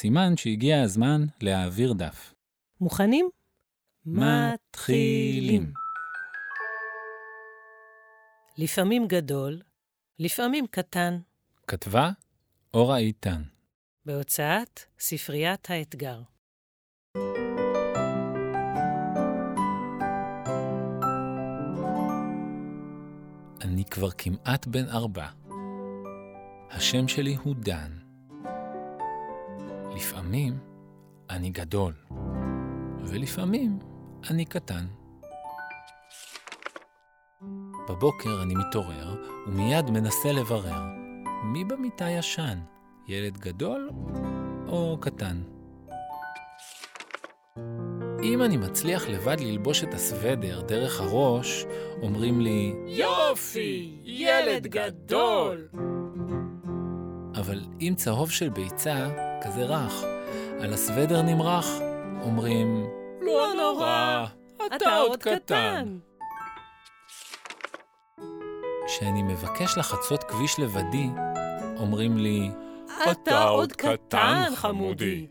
סימן שהגיע הזמן להעביר דף. מוכנים? מתחילים. לפעמים גדול, לפעמים קטן, כתבה אורה איתן. בהוצאת ספריית האתגר. אני כבר כמעט בן ארבע. השם שלי הוא דן. לפעמים אני גדול, ולפעמים אני קטן. בבוקר אני מתעורר ומיד מנסה לברר מי במיטה ישן, ילד גדול או קטן. אם אני מצליח לבד ללבוש את הסוודר דרך הראש, אומרים לי, יופי, ילד גדול. אבל אם צהוב של ביצה, כזה רך, על הסוודר נמרח, אומרים, לא נורא, אתה עוד קטן. כשאני מבקש לחצות כביש לבדי, אומרים לי, אתה עוד קטן, חמודי.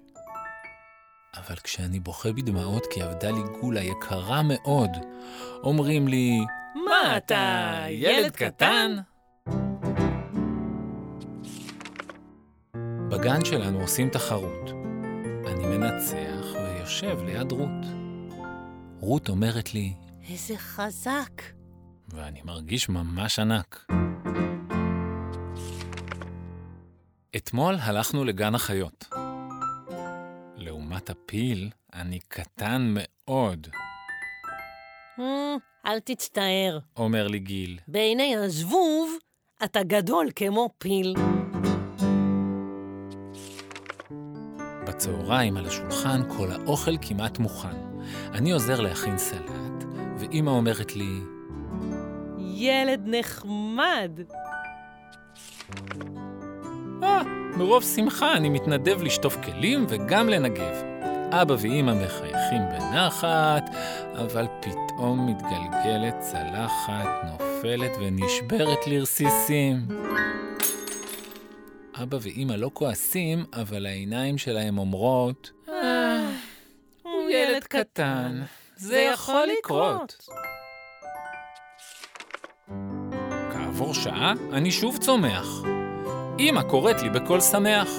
אבל כשאני בוכה בדמעות כי אבדה לי גולה יקרה מאוד, אומרים לי, מה אתה, ילד קטן? בגן שלנו עושים תחרות. אני מנצח ויושב ליד רות. רות אומרת לי, איזה חזק. ואני מרגיש ממש ענק. אתמול הלכנו לגן החיות. לעומת הפיל, אני קטן מאוד, אה, אל תצטער. אומר לי גיל. בעיני הזבוב, אתה גדול כמו פיל. בצהריים על השולחן כל האוכל כמעט מוכן. אני עוזר להכין סלט, ואימא אומרת לי, ילד נחמד. אה, מרוב שמחה אני מתנדב לשטוף כלים וגם לנגב. אבא ואימא מחייכים בנחת, אבל פתאום מתגלגלת צלחת, נופלת ונשברת לרסיסים. אבא ואימא לא כועסים, אבל העיניים שלהם אומרות, אה, הוא ילד קטן, זה יכול לקרות. כעבור שעה אני שוב צומח. אמא קוראת לי בקול שמח.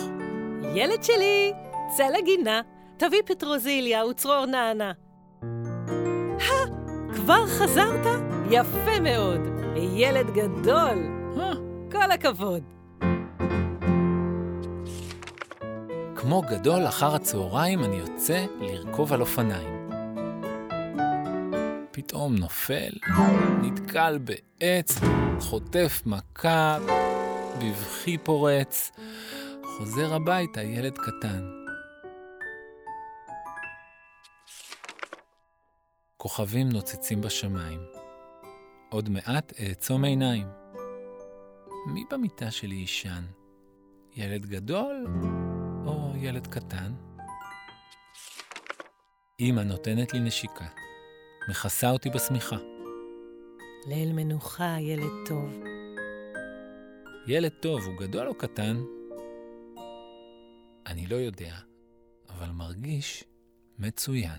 ילד שלי, צא לגינה, תביא פטרוזיליה וצרור נענה. הא, כבר חזרת? יפה מאוד. ילד גדול. כל הכבוד. כמו גדול אחר הצהריים אני יוצא לרכוב על אופניים. פתאום נופל, נתקל בעץ, חוטף מכה, בבכי פורץ, חוזר הביתה ילד קטן. כוכבים נוצצים בשמיים. עוד מעט אעצום עיניים. מי במיטה שלי יישן? ילד גדול או ילד קטן? אמא נותנת לי נשיקה, מכסה אותי בשמיכה. ליל מנוחה, ילד טוב. ילד טוב הוא גדול או קטן? אני לא יודע, אבל מרגיש מצוין.